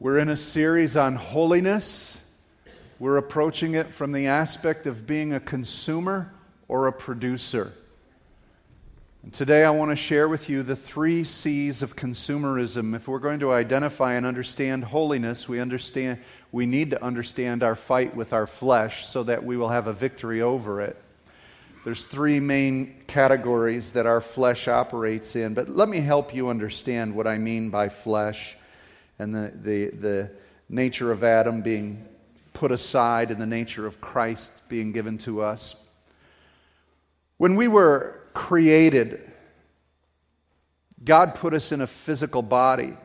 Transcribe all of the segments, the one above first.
We're in a series on holiness. We're approaching it from the aspect of being a consumer or a producer. And today I want to share with you the three C's of consumerism. If we're going to identify and understand holiness, we understand we need to understand our fight with our flesh so that we will have a victory over it. There's three main categories that our flesh operates in, but let me help you understand what I mean by flesh and the, the, the nature of Adam being put aside and the nature of Christ being given to us. When we were created, God put us in a physical body.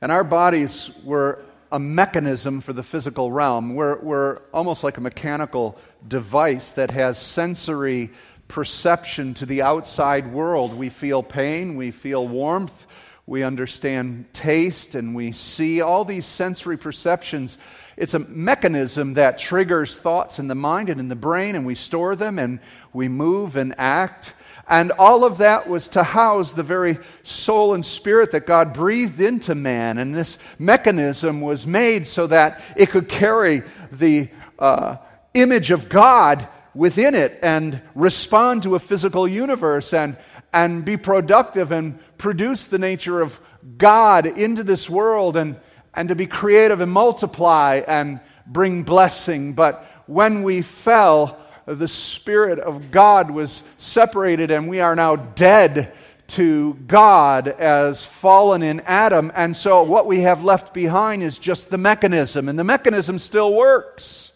And our bodies were a mechanism for the physical realm. We're, we're almost like a mechanical device that has sensory perception to the outside world. We feel pain, we feel warmth, we understand taste, and we see all these sensory perceptions. It's a mechanism that triggers thoughts in the mind and in the brain, and we store them and we move and act. And all of that was to house the very soul and spirit that God breathed into man. And this mechanism was made so that it could carry the uh, image of God within it and respond to a physical universe and, and be productive and produce the nature of God into this world and, and to be creative and multiply and bring blessing. But when we fell, the Spirit of God was separated, and we are now dead to God as fallen in Adam. And so what we have left behind is just the mechanism, and the mechanism still works.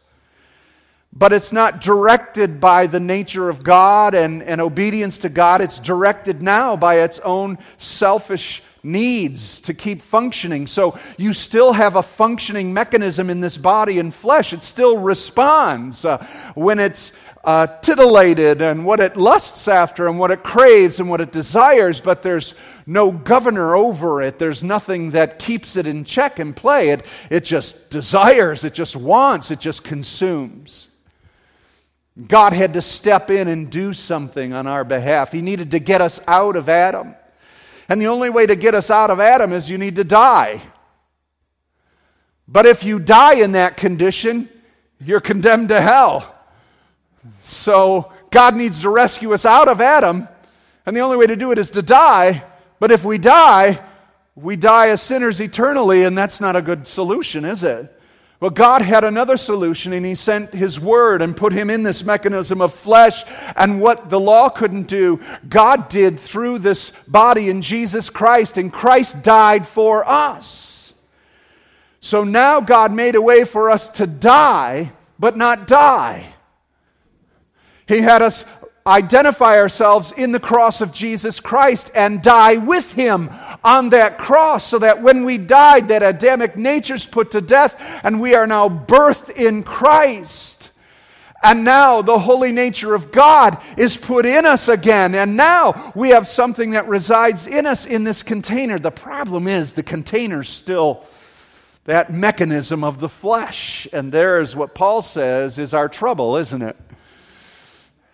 But it's not directed by the nature of God and, and obedience to God. It's directed now by its own selfish needs to keep functioning. So you still have a functioning mechanism in this body and flesh. It still responds uh, when it's uh, titillated and what it lusts after and what it craves and what it desires, but there's no governor over it. There's nothing that keeps it in check and play. It, it just desires, it just wants, it just consumes. God had to step in and do something on our behalf. He needed to get us out of Adam. And the only way to get us out of Adam is you need to die. But if you die in that condition, you're condemned to hell. So God needs to rescue us out of Adam, and the only way to do it is to die. But if we die, we die as sinners eternally, and that's not a good solution, is it? Well, God had another solution, and He sent His Word and put Him in this mechanism of flesh. And what the law couldn't do, God did through this body in Jesus Christ, and Christ died for us. So now God made a way for us to die, but not die. He had us identify ourselves in the cross of Jesus Christ and die with him on that cross so that when we died that Adamic nature's put to death and we are now birthed in Christ. And now the holy nature of God is put in us again. And now we have something that resides in us in this container. The problem is the container's still that mechanism of the flesh. And there's what Paul says is our trouble, isn't it?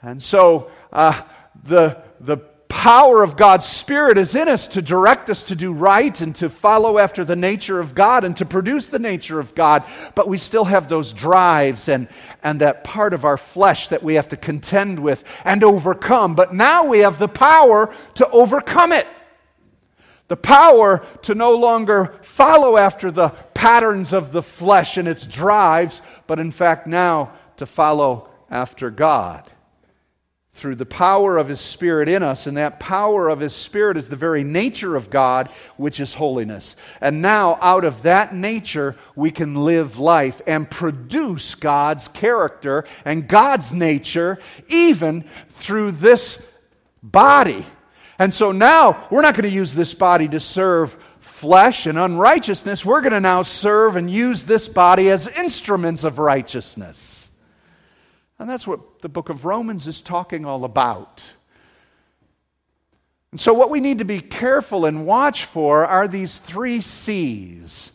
And so uh, the, the power of God's Spirit is in us to direct us to do right and to follow after the nature of God and to produce the nature of God. But we still have those drives and, and that part of our flesh that we have to contend with and overcome. But now we have the power to overcome it. The power to no longer follow after the patterns of the flesh and its drives, but in fact now to follow after God through the power of His Spirit in us, and that power of His Spirit is the very nature of God, which is holiness. And now, out of that nature, we can live life and produce God's character and God's nature, even through this body. And so now, we're not going to use this body to serve flesh and unrighteousness. We're going to now serve and use this body as instruments of righteousness. And that's what the book of Romans is talking all about. And so, what we need to be careful and watch for are these three C's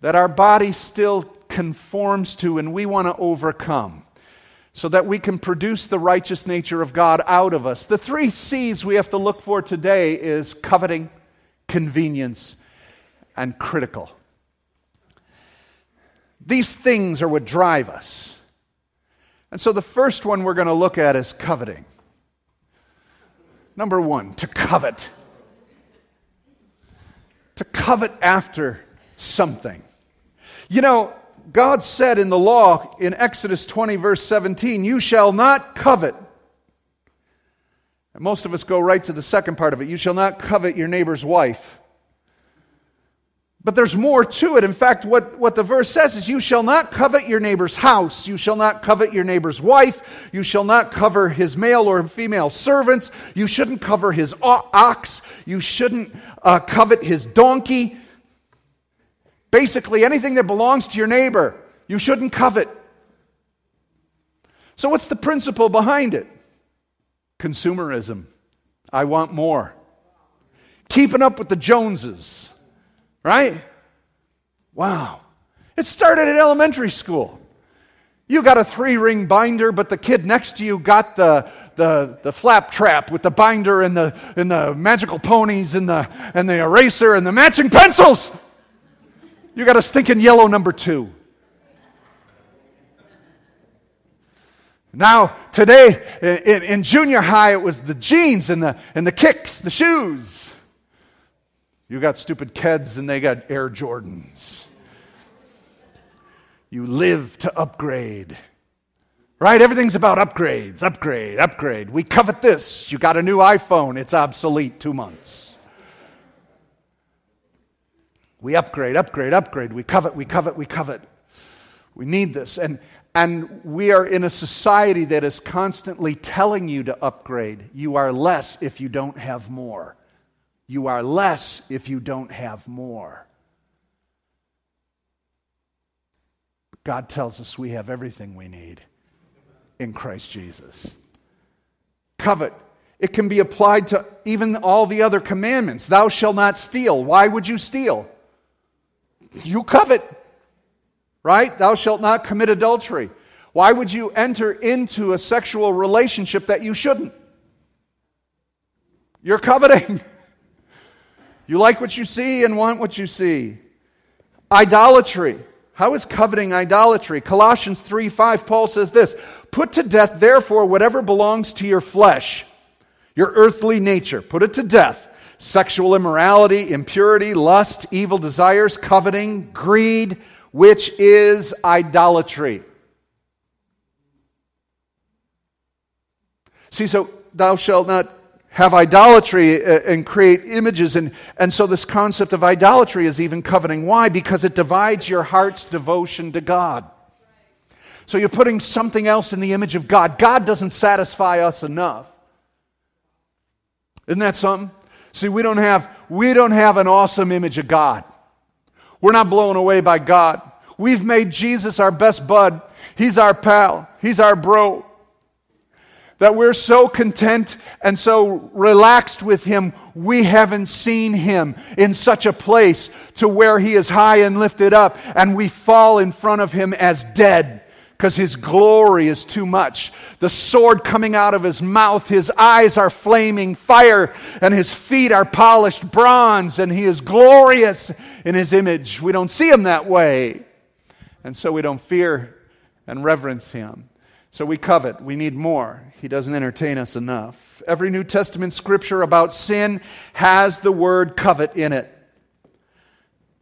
that our body still conforms to and we want to overcome so that we can produce the righteous nature of God out of us. The three C's we have to look for today is coveting, convenience, and critical. These things are what drive us. And so the first one we're going to look at is coveting. Number one, to covet. To covet after something. You know, God said in the law in Exodus 20, verse 17, You shall not covet. And most of us go right to the second part of it. You shall not covet your neighbor's wife. But there's more to it. In fact, what, what the verse says is, You shall not covet your neighbor's house. You shall not covet your neighbor's wife. You shall not cover his male or female servants. You shouldn't cover his ox. You shouldn't uh, covet his donkey. Basically, anything that belongs to your neighbor, you shouldn't covet. So, what's the principle behind it? Consumerism. I want more. Keeping up with the Joneses, right? Wow. It started at elementary school. You got a three ring binder, but the kid next to you got the, the, the flap trap with the binder and the, and the magical ponies and the, and the eraser and the matching pencils. You got a stinking yellow number two. Now, today in, in, junior high, it was the jeans and the, and the kicks, the shoes. You got stupid kids and they got Air Jordans. You live to upgrade. Right? Everything's about upgrades, upgrade, upgrade. We covet this. You got a new iPhone, it's obsolete two months. We upgrade, upgrade, upgrade. We covet, we covet, we covet. We need this. And, and we are in a society that is constantly telling you to upgrade. You are less if you don't have more. You are less if you don't have more. God tells us we have everything we need in Christ Jesus. Covet. It can be applied to even all the other commandments. Thou shalt not steal. Why would you steal? you covet, right? Thou shalt not commit adultery. Why would you enter into a sexual relationship that you shouldn't? You're coveting. you like what you see and want what you see. Idolatry. How is coveting idolatry? Colossians 3 5, Paul says this Put to death, therefore, whatever belongs to your flesh, your earthly nature. Put it to death sexual immorality, impurity, lust, evil desires, coveting, greed, which is idolatry. See, so thou shalt not have idolatry uh, and create images. And, and so, this concept of idolatry is even coveting. Why? Because it divides your heart's devotion to God. So, you're putting something else in the image of God. God doesn't satisfy us enough. Isn't that something? See, we don't have, we don't have an awesome image of God. We're not blown away by God. We've made Jesus our best bud. He's our pal. He's our bro. That we're so content and so relaxed with Him, we haven't seen Him in such a place to where He is high and lifted up, and we fall in front of Him as dead because his glory is too much. The sword coming out of his mouth, his eyes are flaming fire, and his feet are polished bronze, and he is glorious in his image. We don't see him that way, and so we don't fear and reverence him. So we covet, we need more. He doesn't entertain us enough. Every New Testament scripture about sin has the word covet in it.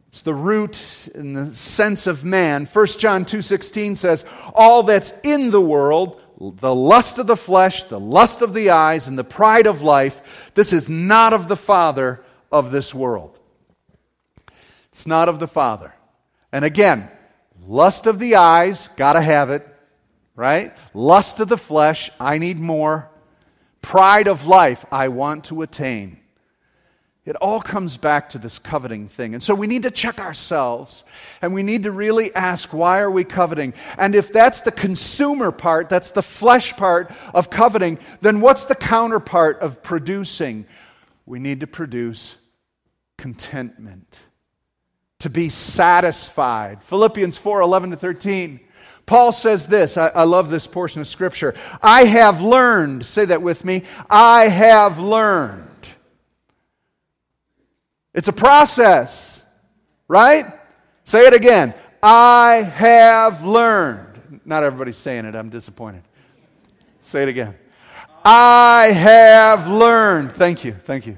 It's the root in the sense of man. 1 John 2:16 says, "All that's in the world, the lust of the flesh, the lust of the eyes, and the pride of life, this is not of the father of this world." It's not of the father. And again, lust of the eyes, got to have it, right? Lust of the flesh, I need more. Pride of life, I want to attain. It all comes back to this coveting thing. And so we need to check ourselves and we need to really ask why are we coveting? And if that's the consumer part, that's the flesh part of coveting, then what's the counterpart of producing? We need to produce contentment. To be satisfied. Philippians 4 11 to 13. Paul says this. I, I love this portion of Scripture. I have learned, say that with me. I have learned it's a process, right? Say it again. I have learned. Not everybody's saying it. I'm disappointed. Say it again. I have learned. Thank you. Thank you.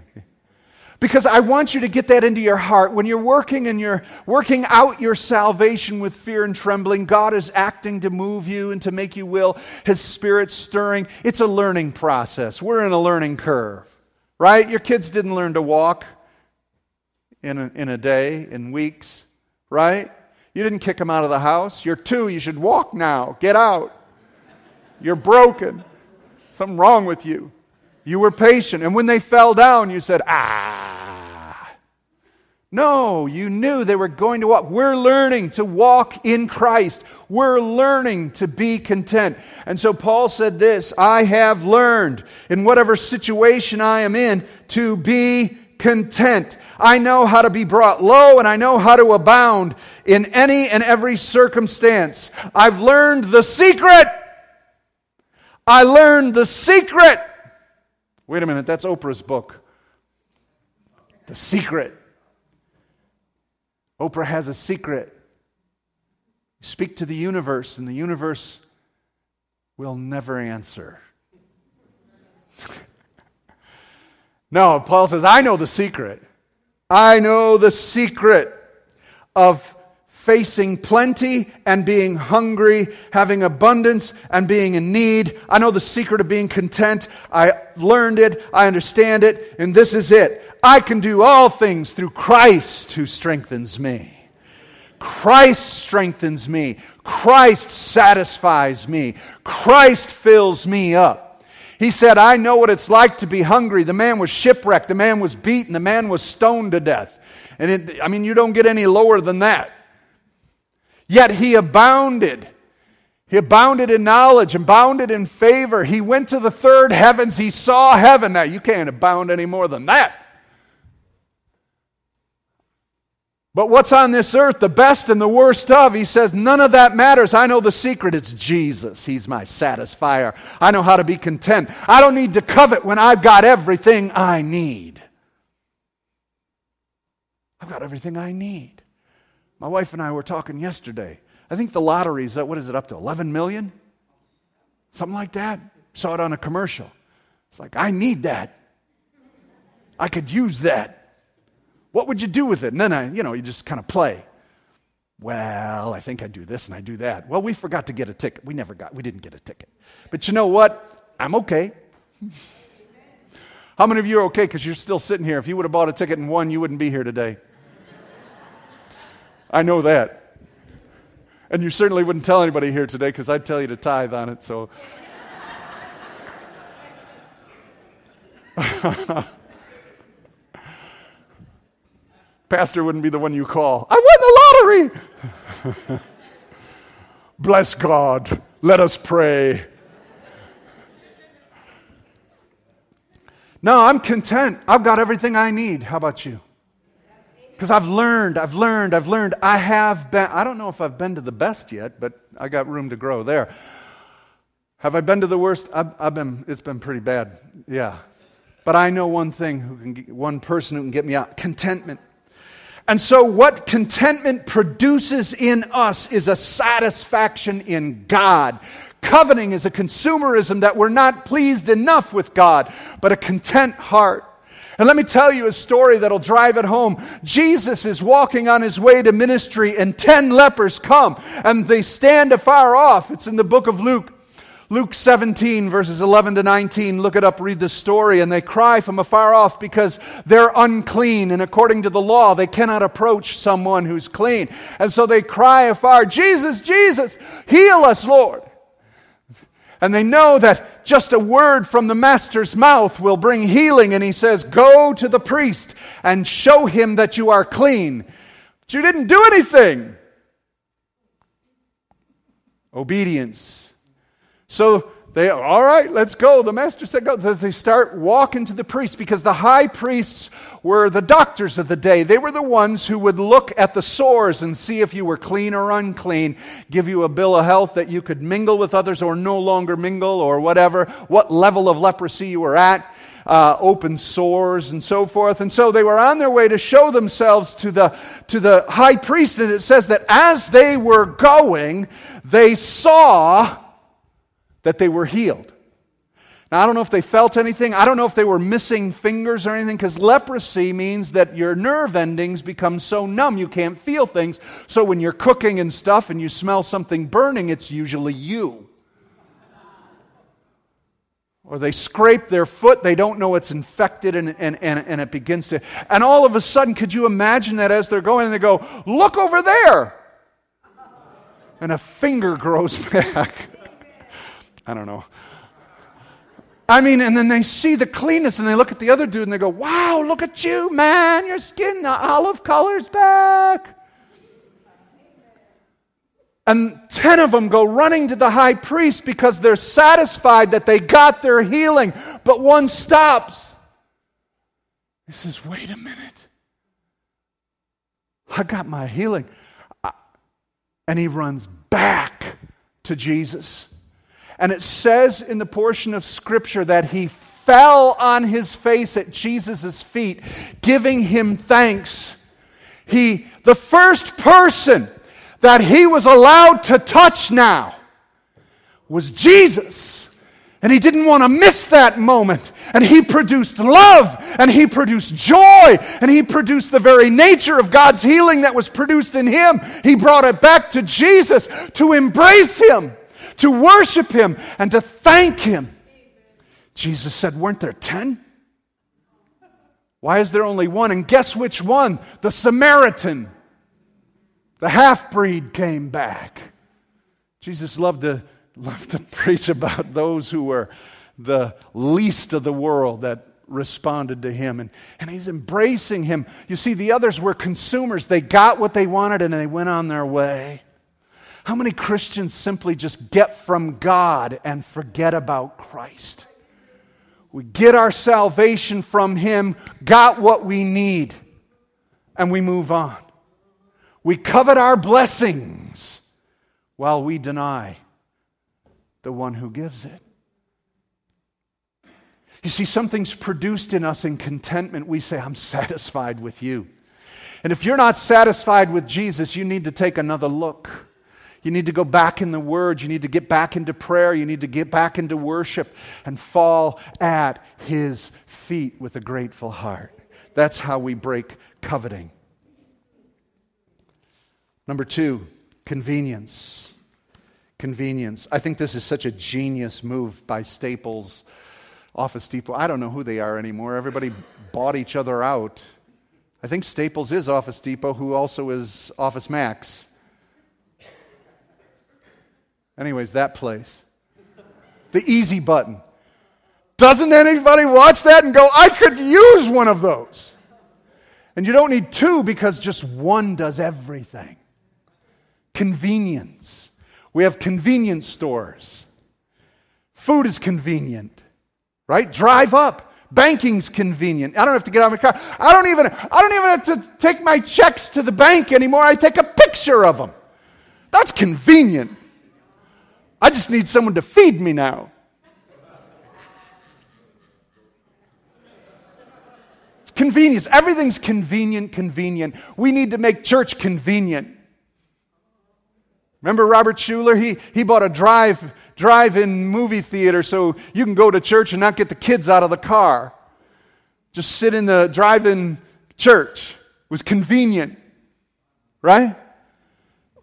Because I want you to get that into your heart. When you're working and you're working out your salvation with fear and trembling, God is acting to move you and to make you will. His Spirit's stirring. It's a learning process. We're in a learning curve, right? Your kids didn't learn to walk in a, in a day, in weeks, right? You didn't kick them out of the house. You're two, you should walk now. Get out. You're broken. Something wrong with you. You were patient. And when they fell down, you said, ah. No, you knew they were going to walk. We're learning to walk in Christ. We're learning to be content. And so Paul said this I have learned in whatever situation I am in to be content. I know how to be brought low and I know how to abound in any and every circumstance. I've learned the secret. I learned the secret. Wait a minute, that's Oprah's book. The secret. Oprah has a secret. Speak to the universe, and the universe will never answer. no, Paul says, I know the secret. I know the secret of facing plenty and being hungry, having abundance and being in need. I know the secret of being content. I learned it, I understand it, and this is it. I can do all things through Christ who strengthens me. Christ strengthens me. Christ satisfies me. Christ fills me up. He said, I know what it's like to be hungry. The man was shipwrecked. The man was beaten. The man was stoned to death. And it, I mean, you don't get any lower than that. Yet he abounded. He abounded in knowledge, and abounded in favor. He went to the third heavens. He saw heaven. Now, you can't abound any more than that. But what's on this earth, the best and the worst of, he says, none of that matters. I know the secret. It's Jesus. He's my satisfier. I know how to be content. I don't need to covet when I've got everything I need. I've got everything I need. My wife and I were talking yesterday. I think the lottery's at, what is it, up to 11 million? Something like that. Saw it on a commercial. It's like, I need that. I could use that. What would you do with it? And then I, you know, you just kind of play. Well, I think I do this and I do that. Well, we forgot to get a ticket. We never got, we didn't get a ticket. But you know what? I'm okay. How many of you are okay because you're still sitting here? If you would have bought a ticket and won, you wouldn't be here today. I know that. And you certainly wouldn't tell anybody here today because I'd tell you to tithe on it, so. Pastor wouldn't be the one you call. I won the lottery. Bless God. Let us pray. No, I'm content. I've got everything I need. How about you? Because I've learned, I've learned, I've learned. I have been, I don't know if I've been to the best yet, but I got room to grow there. Have I been to the worst? I've, I've been, it's been pretty bad. Yeah. But I know one thing, who can get, one person who can get me out contentment. And so, what contentment produces in us is a satisfaction in God. Coveting is a consumerism that we're not pleased enough with God, but a content heart. And let me tell you a story that'll drive it home. Jesus is walking on his way to ministry, and ten lepers come, and they stand afar off. It's in the book of Luke. Luke 17, verses 11 to 19, look it up, read the story, and they cry from afar off because they're unclean, and according to the law, they cannot approach someone who's clean. And so they cry afar, Jesus, Jesus, heal us, Lord. And they know that just a word from the Master's mouth will bring healing, and he says, Go to the priest and show him that you are clean. But you didn't do anything. Obedience so they, all right, let's go. The master said, go. They start walking to the priest because the high priests were the doctors of the day. They were the ones who would look at the sores and see if you were clean or unclean, give you a bill of health that you could mingle with others or no longer mingle or whatever, what level of leprosy you were at. uh, open sores and so forth. And so they were on their way to show themselves to the, to the high priest. And it says that as they were going, they saw that they were healed. Now, I don't know if they felt anything. I don't know if they were missing fingers or anything, because leprosy means that your nerve endings become so numb you can't feel things. So when you're cooking and stuff and you smell something burning, it's usually you. Or they scrape their foot, they don't know it's infected, and, and, and, and it begins to. And all of a sudden, could you imagine that as they're going, and they go, Look over there! And a finger grows back. I don't know. I mean, and then they see the cleanness and they look at the other dude and they go, Wow, look at you, man. Your skin, the olive color's back. And 10 of them go running to the high priest because they're satisfied that they got their healing. But one stops. He says, Wait a minute. I got my healing. And he runs back to Jesus. And it says in the portion of Scripture that he fell on his face at Jesus' feet, giving him thanks. He, the first person that he was allowed to touch now was Jesus. And he didn't want to miss that moment. And he produced love, and he produced joy, and he produced the very nature of God's healing that was produced in him. He brought it back to Jesus to embrace him to worship Him, and to thank Him. Jesus said, Weren't there ten? Why is there only one? And guess which one? The Samaritan. The half breed came back. Jesus loved to, loved to preach about those who were the least of the world that responded to him. And, and he's embracing him. You see, the others were consumers. They got what they wanted and they went on their way. How many Christians simply just get from God and forget about Christ? We get our salvation from Him, got what we need, and we move on. We covet our blessings while we deny the one who gives it. You see, something's produced in us in contentment. We say, I'm satisfied with you. And if you're not satisfied with Jesus, you need to take another look. You need to go back in the Word. You need to get back into prayer. You need to get back into worship and fall at His feet with a grateful heart. That's how we break coveting. Number two, convenience. Convenience. I think this is such a genius move by Staples, Office Depot. I don't know who they are anymore. Everybody bought each other out. I think Staples is Office Depot, who also is Office Max. Anyways, that place. The easy button. Doesn't anybody watch that and go, I could use one of those? And you don't need two because just one does everything. Convenience. We have convenience stores. Food is convenient, right? Drive up. Banking's convenient. I don't have to get out of my car. I don't even, I don't even have to take my checks to the bank anymore. I take a picture of them. That's convenient. I just need someone to feed me now. Convenience. Everything's convenient, convenient. We need to make church convenient. Remember Robert Schuller? He, he bought a drive, drive-in movie theater so you can go to church and not get the kids out of the car. Just sit in the drive-in church. It was convenient. Right?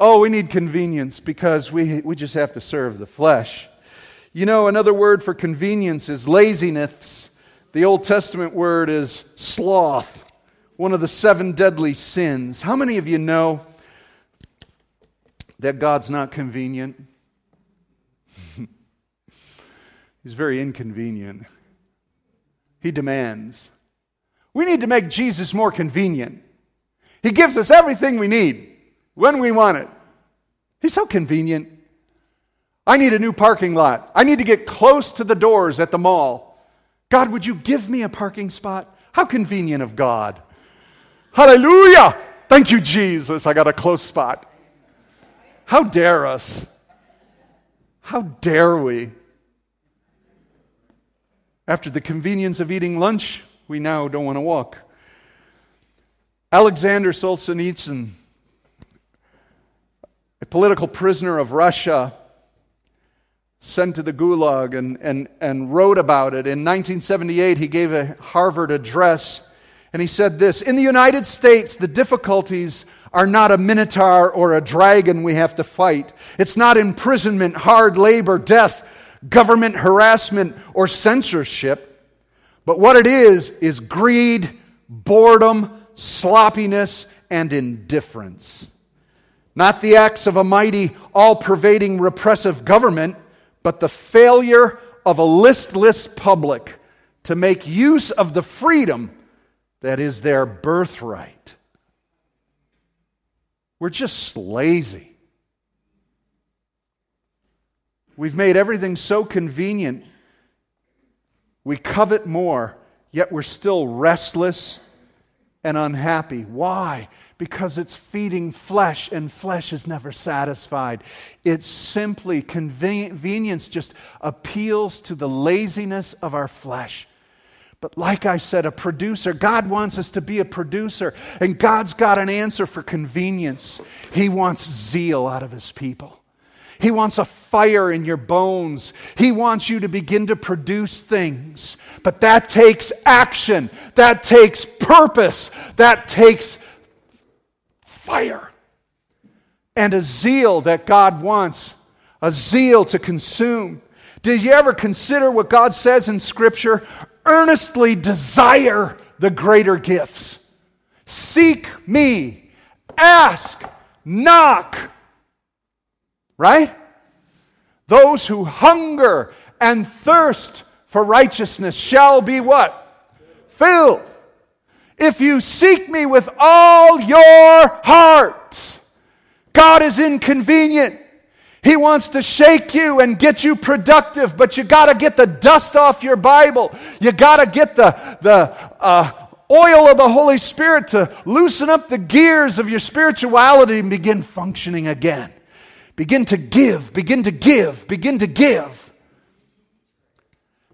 Oh, we need convenience because we, we just have to serve the flesh. You know, another word for convenience is laziness. The Old Testament word is sloth, one of the seven deadly sins. How many of you know that God's not convenient? He's very inconvenient. He demands. We need to make Jesus more convenient. He gives us everything we need when we want it. He's so convenient. I need a new parking lot. I need to get close to the doors at the mall. God, would you give me a parking spot? How convenient of God. Hallelujah. Thank you, Jesus. I got a close spot. How dare us? How dare we? After the convenience of eating lunch, we now don't want to walk. Alexander Solzhenitsyn, political prisoner of Russia, sent to the Gulag and, and, and wrote about it. In 1978, he gave a Harvard address, and he said this In the United States, the difficulties are not a minotaur or a dragon we have to fight. It's not imprisonment, hard labor, death, government harassment, or censorship. But what it is, is greed, boredom, sloppiness, and indifference. Not the acts of a mighty, all pervading repressive government, but the failure of a listless public to make use of the freedom that is their birthright. We're just lazy. We've made everything so convenient. We covet more, yet we're still restless and unhappy. Why? Because it's feeding flesh, and flesh is never satisfied. It's simply convenience, just appeals to the laziness of our flesh. But like I said, a producer, God wants us to be a producer, and God's got an answer for convenience. He wants zeal out of His people. He wants a fire in your bones. He wants you to begin to produce things. But that takes action, that takes purpose, that takes fire. And a zeal that God wants, a zeal to consume. Did you ever consider what God says in Scripture? Earnestly desire the greater gifts. Seek me, ask, knock Right? Those who hunger and thirst for righteousness shall be what? Filled. If you seek me with all your heart, God is inconvenient. He wants to shake you and get you productive, but you got to get the dust off your Bible. You got to get the, the uh, oil of the Holy Spirit to loosen up the gears of your spirituality and begin functioning again. Begin to give, begin to give, begin to give.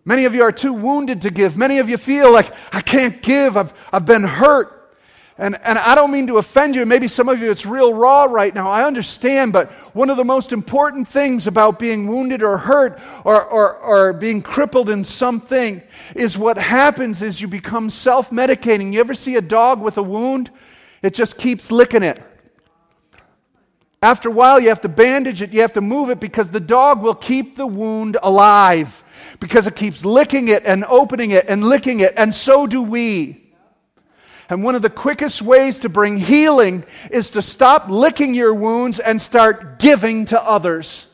Many of you are too wounded to give. Many of you feel like, I can't give, I've, I've been hurt. And, and I don't mean to offend you. Maybe some of you, it's real raw right now. I understand, but one of the most important things about being wounded or hurt or, or, or being crippled in something is what happens is you become self medicating. You ever see a dog with a wound? It just keeps licking it. After a while, you have to bandage it, you have to move it because the dog will keep the wound alive because it keeps licking it and opening it and licking it, and so do we. And one of the quickest ways to bring healing is to stop licking your wounds and start giving to others.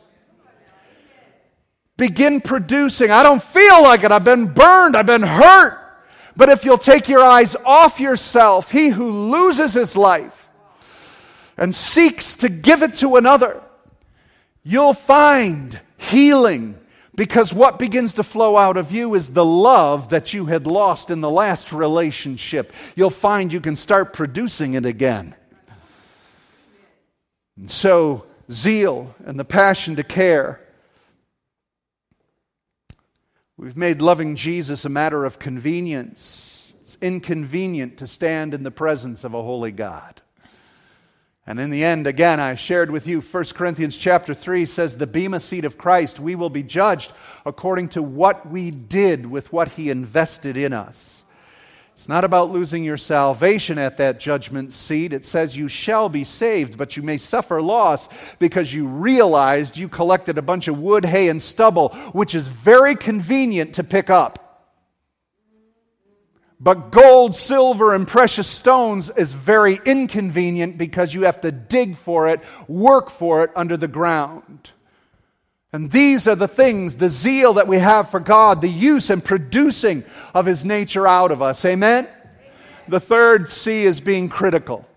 Begin producing. I don't feel like it. I've been burned. I've been hurt. But if you'll take your eyes off yourself, he who loses his life and seeks to give it to another, you'll find healing because what begins to flow out of you is the love that you had lost in the last relationship. You'll find you can start producing it again. And so, zeal and the passion to care. We've made loving Jesus a matter of convenience. It's inconvenient to stand in the presence of a holy God. And in the end, again, I shared with you 1 Corinthians chapter 3 says, The Bema seat of Christ, we will be judged according to what we did with what he invested in us. It's not about losing your salvation at that judgment seat. It says you shall be saved, but you may suffer loss because you realized you collected a bunch of wood, hay, and stubble, which is very convenient to pick up. But gold, silver, and precious stones is very inconvenient because you have to dig for it, work for it under the ground. And these are the things, the zeal that we have for God, the use and producing of His nature out of us. Amen? The third C is being critical.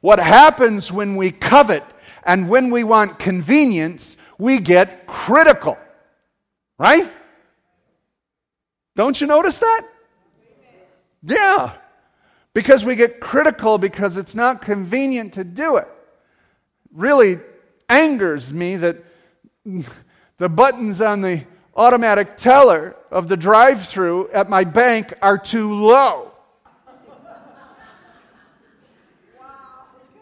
What happens when we covet and when we want convenience, we get critical. Right? Don't you notice that? Yeah. Because we get critical because it's not convenient to do it. Really angers me that the buttons on the automatic teller of the drive through at my bank are too low.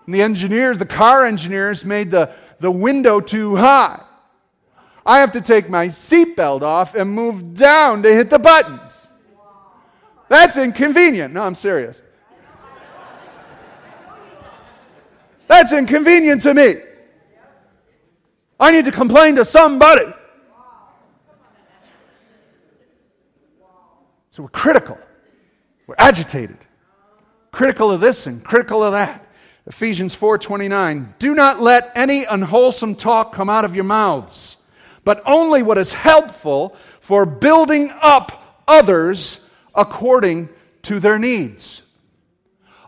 And the engineers, the car engineers, made the, the window too high. I have to take my seatbelt off and move down to hit the buttons. That's inconvenient. No, I'm serious. That's inconvenient to me. I need to complain to somebody. So we're critical. We're agitated. Critical of this and critical of that. Ephesians 4:29 Do not let any unwholesome talk come out of your mouths, but only what is helpful for building up others according to their needs.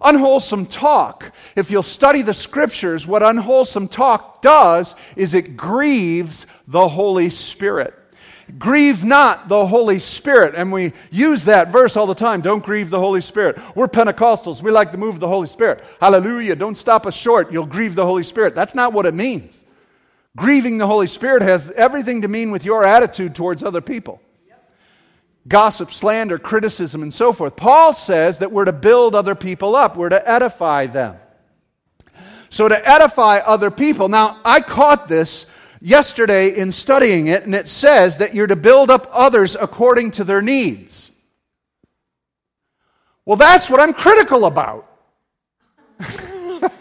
Unwholesome talk, if you'll study the scriptures, what unwholesome talk does is it grieves the Holy Spirit. Grieve not the Holy Spirit. And we use that verse all the time. Don't grieve the Holy Spirit. We're Pentecostals. We like the move the Holy Spirit. Hallelujah. Don't stop us short. You'll grieve the Holy Spirit. That's not what it means. Grieving the Holy Spirit has everything to mean with your attitude towards other people gossip, slander, criticism, and so forth. Paul says that we're to build other people up, we're to edify them. So, to edify other people. Now, I caught this yesterday in studying it, and it says that you're to build up others according to their needs. Well, that's what I'm critical about.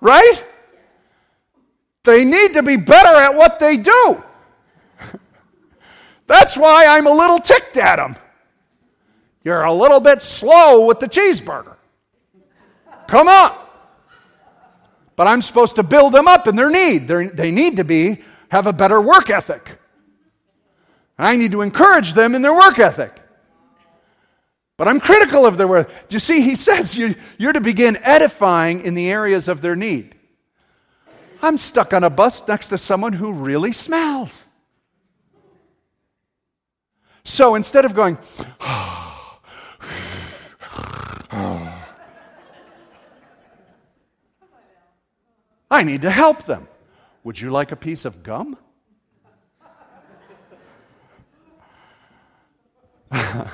right? They need to be better at what they do. That's why I'm a little ticked at them. You're a little bit slow with the cheeseburger. Come on. But I'm supposed to build them up in their need. They're, they need to be have a better work ethic. I need to encourage them in their work ethic. But I'm critical of their work. Do you see? He says you, you're to begin edifying in the areas of their need. I'm stuck on a bus next to someone who really smells. So instead of going, I need to help them. Would you like a piece of gum?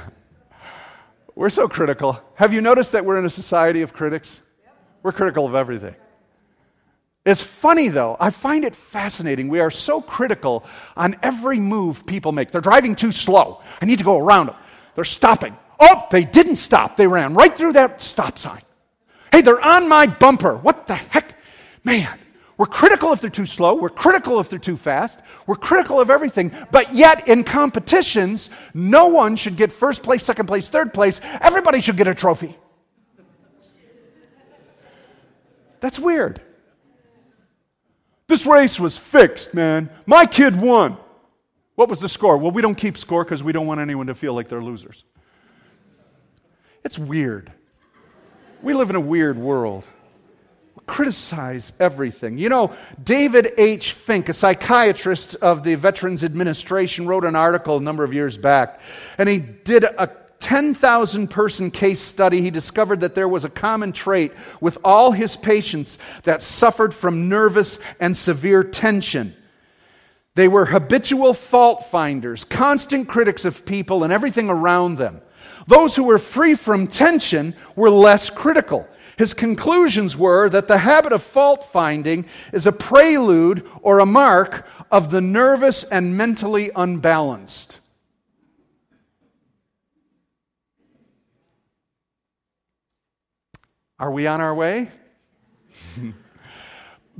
we're so critical. Have you noticed that we're in a society of critics? We're critical of everything. It's funny though, I find it fascinating. We are so critical on every move people make. They're driving too slow. I need to go around them. They're stopping. Oh, they didn't stop. They ran right through that stop sign. Hey, they're on my bumper. What the heck? Man, we're critical if they're too slow. We're critical if they're too fast. We're critical of everything. But yet, in competitions, no one should get first place, second place, third place. Everybody should get a trophy. That's weird. This race was fixed, man. My kid won. What was the score? Well, we don't keep score because we don't want anyone to feel like they're losers. It's weird. We live in a weird world. We criticize everything. You know, David H. Fink, a psychiatrist of the Veterans Administration, wrote an article a number of years back, and he did a 10,000 person case study, he discovered that there was a common trait with all his patients that suffered from nervous and severe tension. They were habitual fault finders, constant critics of people and everything around them. Those who were free from tension were less critical. His conclusions were that the habit of fault finding is a prelude or a mark of the nervous and mentally unbalanced. Are we on our way?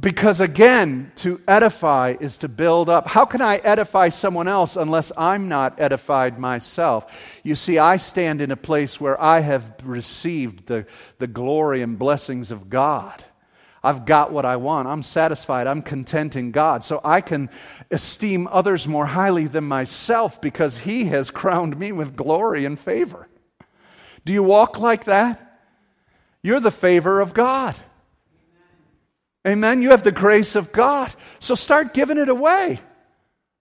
because again, to edify is to build up. How can I edify someone else unless I'm not edified myself? You see, I stand in a place where I have received the, the glory and blessings of God. I've got what I want. I'm satisfied. I'm content in God. So I can esteem others more highly than myself because He has crowned me with glory and favor. Do you walk like that? You're the favor of God. Amen. You have the grace of God. So start giving it away,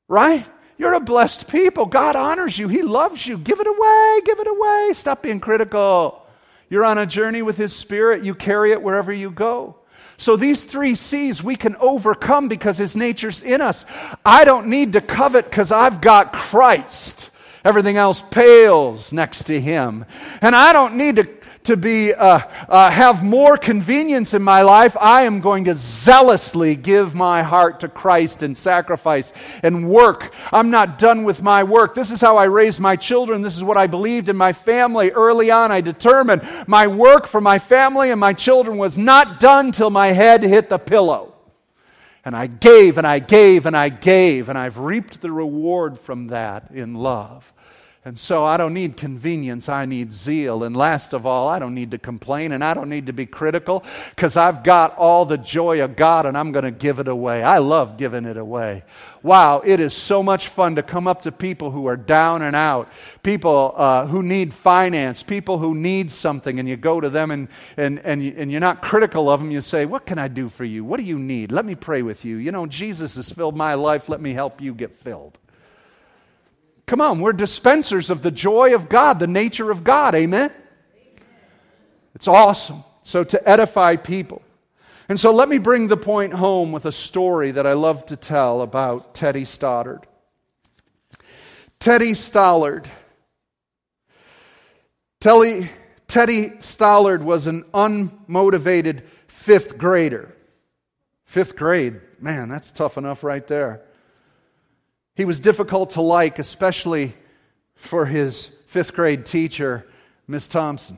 right? You're a blessed people. God honors you, He loves you. Give it away, give it away. Stop being critical. You're on a journey with His Spirit, you carry it wherever you go. So these three C's we can overcome because his nature's in us. I don't need to covet because I've got Christ. Everything else pales next to him. And I don't need to to be uh, uh, have more convenience in my life, I am going to zealously give my heart to Christ and sacrifice and work. I'm not done with my work. This is how I raised my children. This is what I believed in my family. Early on, I determined my work for my family and my children was not done till my head hit the pillow. And I gave and I gave and I gave, and I've reaped the reward from that in love. And so I don't need convenience, I need zeal. And last of all, I don't need to complain and I don't need to be critical because I've got all the joy of God and I'm going to give it away. I love giving it away. Wow, it is so much fun to come up to people who are down and out, people uh, who need finance, people who need something, and you go to them and, and, and, and you're not critical of them. You say, What can I do for you? What do you need? Let me pray with you. You know, Jesus has filled my life. Let me help you get filled. Come on, we're dispensers of the joy of God, the nature of God. Amen? It's awesome. So, to edify people. And so, let me bring the point home with a story that I love to tell about Teddy Stoddard. Teddy Stollard. Teddy, Teddy Stollard was an unmotivated fifth grader. Fifth grade, man, that's tough enough right there. He was difficult to like, especially for his fifth grade teacher, Miss Thompson.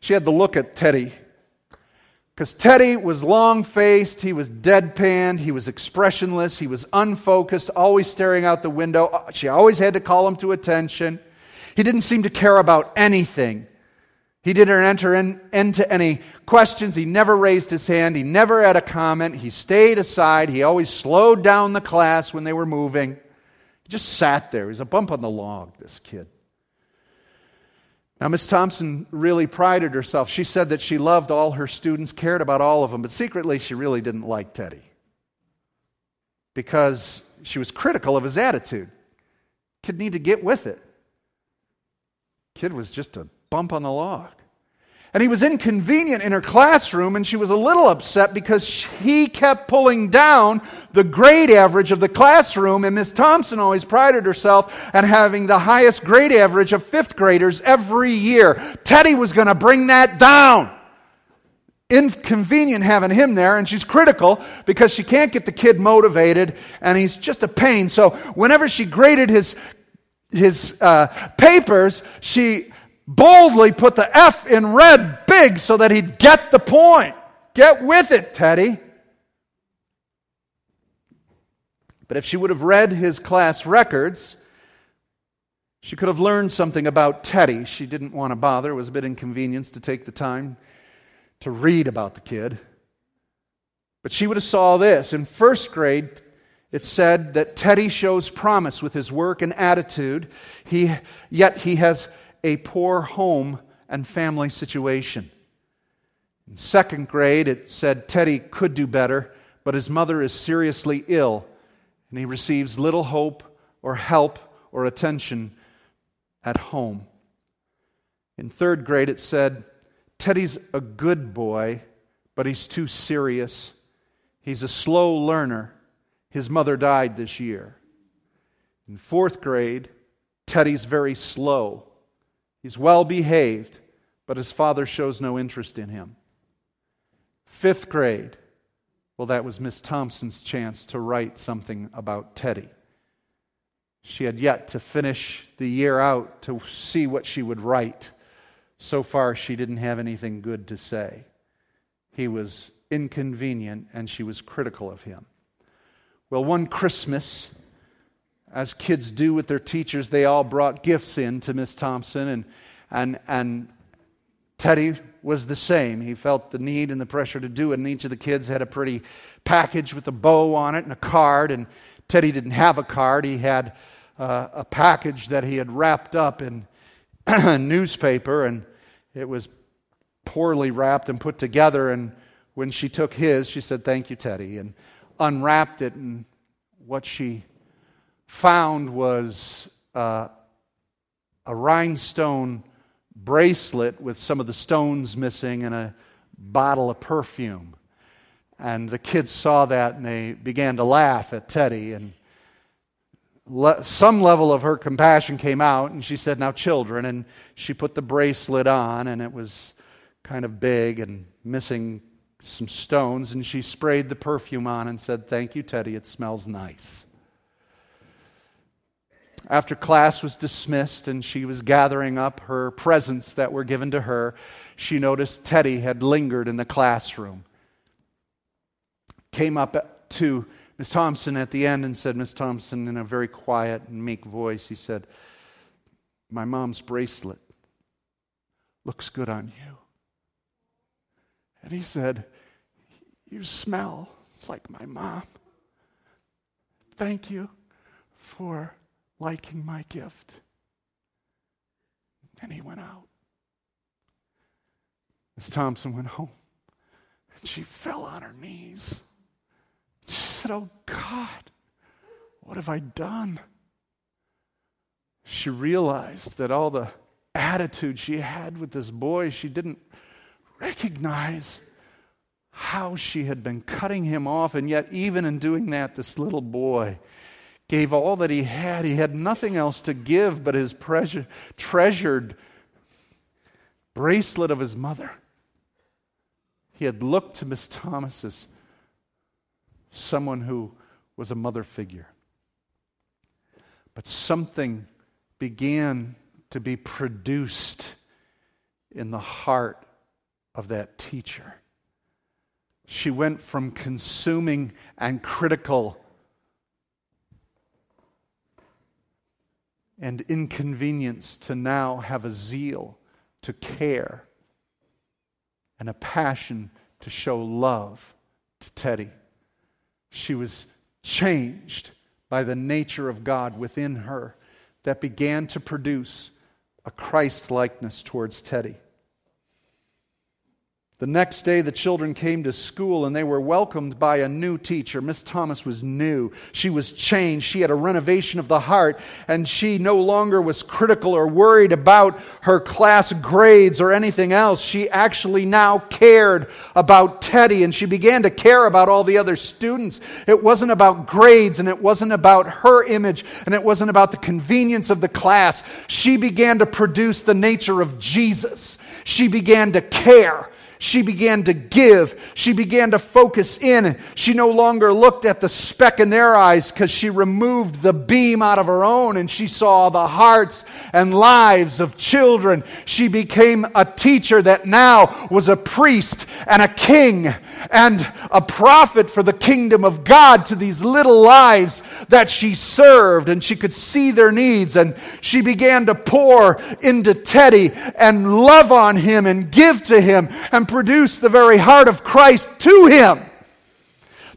She had to look at Teddy because Teddy was long faced, he was deadpanned, he was expressionless, he was unfocused, always staring out the window. She always had to call him to attention. He didn't seem to care about anything. He didn't enter in, into any questions. He never raised his hand. He never had a comment. He stayed aside. He always slowed down the class when they were moving. He just sat there. He was a bump on the log, this kid. Now, Miss Thompson really prided herself. She said that she loved all her students, cared about all of them, but secretly she really didn't like Teddy because she was critical of his attitude. Kid need to get with it. Kid was just a bump on the log. And he was inconvenient in her classroom, and she was a little upset because he kept pulling down the grade average of the classroom. And Miss Thompson always prided herself on having the highest grade average of fifth graders every year. Teddy was going to bring that down. Inconvenient having him there, and she's critical because she can't get the kid motivated, and he's just a pain. So, whenever she graded his his uh, papers, she boldly put the F in red big so that he'd get the point. Get with it, Teddy. But if she would have read his class records, she could have learned something about Teddy. She didn't want to bother. It was a bit inconvenience to take the time to read about the kid. But she would have saw this. In first grade, it said that Teddy shows promise with his work and attitude. He, yet he has a poor home and family situation. In second grade, it said Teddy could do better, but his mother is seriously ill, and he receives little hope or help or attention at home. In third grade, it said Teddy's a good boy, but he's too serious. He's a slow learner. His mother died this year. In fourth grade, Teddy's very slow. He's well behaved, but his father shows no interest in him. Fifth grade. Well, that was Miss Thompson's chance to write something about Teddy. She had yet to finish the year out to see what she would write. So far, she didn't have anything good to say. He was inconvenient and she was critical of him. Well, one Christmas, as kids do with their teachers, they all brought gifts in to Miss Thompson, and, and, and Teddy was the same. He felt the need and the pressure to do it, and each of the kids had a pretty package with a bow on it and a card, and Teddy didn't have a card. He had uh, a package that he had wrapped up in newspaper, and it was poorly wrapped and put together, and when she took his, she said, Thank you, Teddy, and unwrapped it, and what she found was uh, a rhinestone bracelet with some of the stones missing and a bottle of perfume. And the kids saw that and they began to laugh at Teddy. And le- some level of her compassion came out, and she said, Now, children. And she put the bracelet on, and it was kind of big and missing some stones. And she sprayed the perfume on and said, Thank you, Teddy. It smells nice. After class was dismissed and she was gathering up her presents that were given to her, she noticed Teddy had lingered in the classroom. Came up to Miss Thompson at the end and said, Miss Thompson, in a very quiet and meek voice, he said, My mom's bracelet looks good on you. And he said, You smell like my mom. Thank you for liking my gift. And he went out. Miss Thompson went home and she fell on her knees. She said, Oh God, what have I done? She realized that all the attitude she had with this boy, she didn't recognize how she had been cutting him off. And yet, even in doing that, this little boy gave all that he had. He had nothing else to give but his pressure, treasured bracelet of his mother. He had looked to Miss Thomas as someone who was a mother figure. But something began to be produced in the heart of that teacher. She went from consuming and critical and inconvenience to now have a zeal to care and a passion to show love to Teddy. She was changed by the nature of God within her that began to produce a Christ likeness towards Teddy. The next day, the children came to school and they were welcomed by a new teacher. Miss Thomas was new. She was changed. She had a renovation of the heart, and she no longer was critical or worried about her class grades or anything else. She actually now cared about Teddy, and she began to care about all the other students. It wasn't about grades, and it wasn't about her image, and it wasn't about the convenience of the class. She began to produce the nature of Jesus. She began to care. She began to give. She began to focus in. She no longer looked at the speck in their eyes because she removed the beam out of her own and she saw the hearts and lives of children. She became a teacher that now was a priest and a king and a prophet for the kingdom of God to these little lives that she served and she could see their needs and she began to pour into Teddy and love on him and give to him and produce the very heart of Christ to him.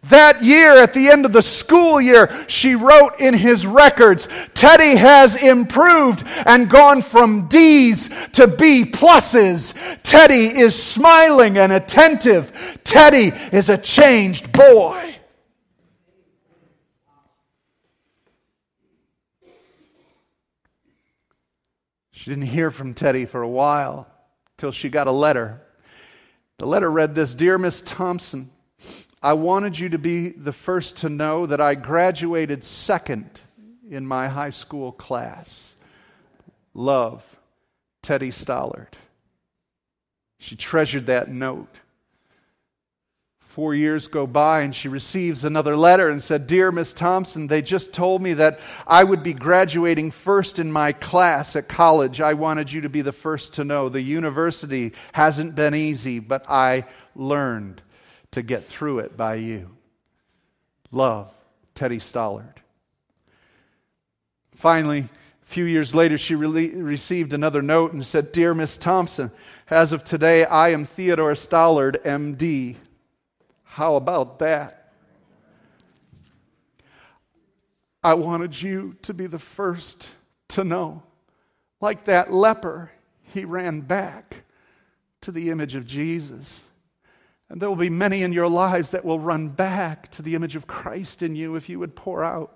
That year, at the end of the school year, she wrote in his records Teddy has improved and gone from D's to B pluses. Teddy is smiling and attentive. Teddy is a changed boy. She didn't hear from Teddy for a while till she got a letter the letter read this Dear Miss Thompson, I wanted you to be the first to know that I graduated second in my high school class. Love, Teddy Stollard. She treasured that note. Four years go by and she receives another letter and said, Dear Miss Thompson, they just told me that I would be graduating first in my class at college. I wanted you to be the first to know. The university hasn't been easy, but I learned to get through it by you. Love, Teddy Stollard. Finally, a few years later, she re- received another note and said, Dear Miss Thompson, as of today, I am Theodore Stollard, MD. How about that? I wanted you to be the first to know. Like that leper, he ran back to the image of Jesus. And there will be many in your lives that will run back to the image of Christ in you if you would pour out.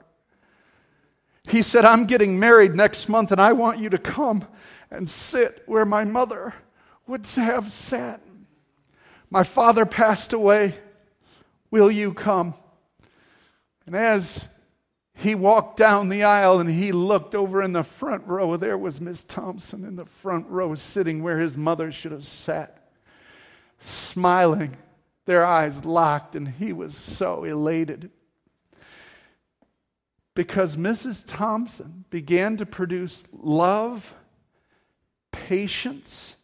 He said, I'm getting married next month, and I want you to come and sit where my mother would have sat. My father passed away Will you come? And as he walked down the aisle and he looked over in the front row, there was Miss Thompson in the front row, sitting where his mother should have sat, smiling, their eyes locked, and he was so elated. Because Mrs. Thompson began to produce love, patience,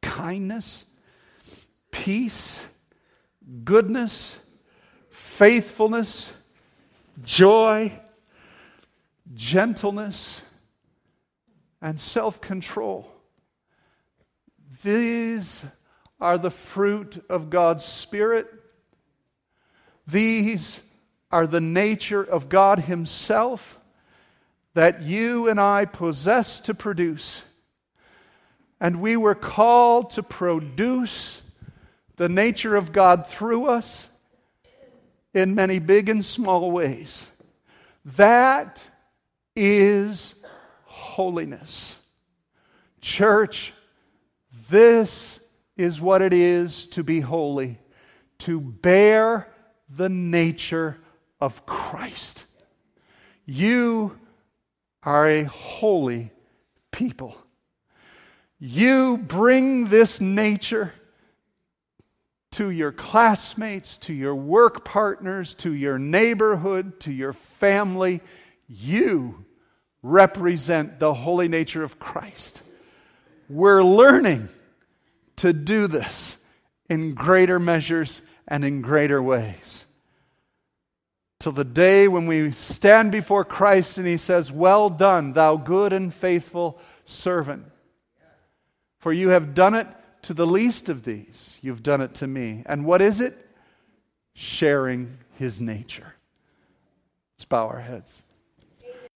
kindness, peace, goodness, faithfulness, joy, gentleness, and self control. These are the fruit of God's Spirit. These are the nature of God Himself that you and I possess to produce. And we were called to produce the nature of God through us in many big and small ways. That is holiness. Church, this is what it is to be holy, to bear the nature of Christ. You are a holy people. You bring this nature to your classmates, to your work partners, to your neighborhood, to your family. You represent the holy nature of Christ. We're learning to do this in greater measures and in greater ways. Till the day when we stand before Christ and He says, Well done, thou good and faithful servant. For you have done it to the least of these, you've done it to me. And what is it? Sharing his nature. Let's bow our heads.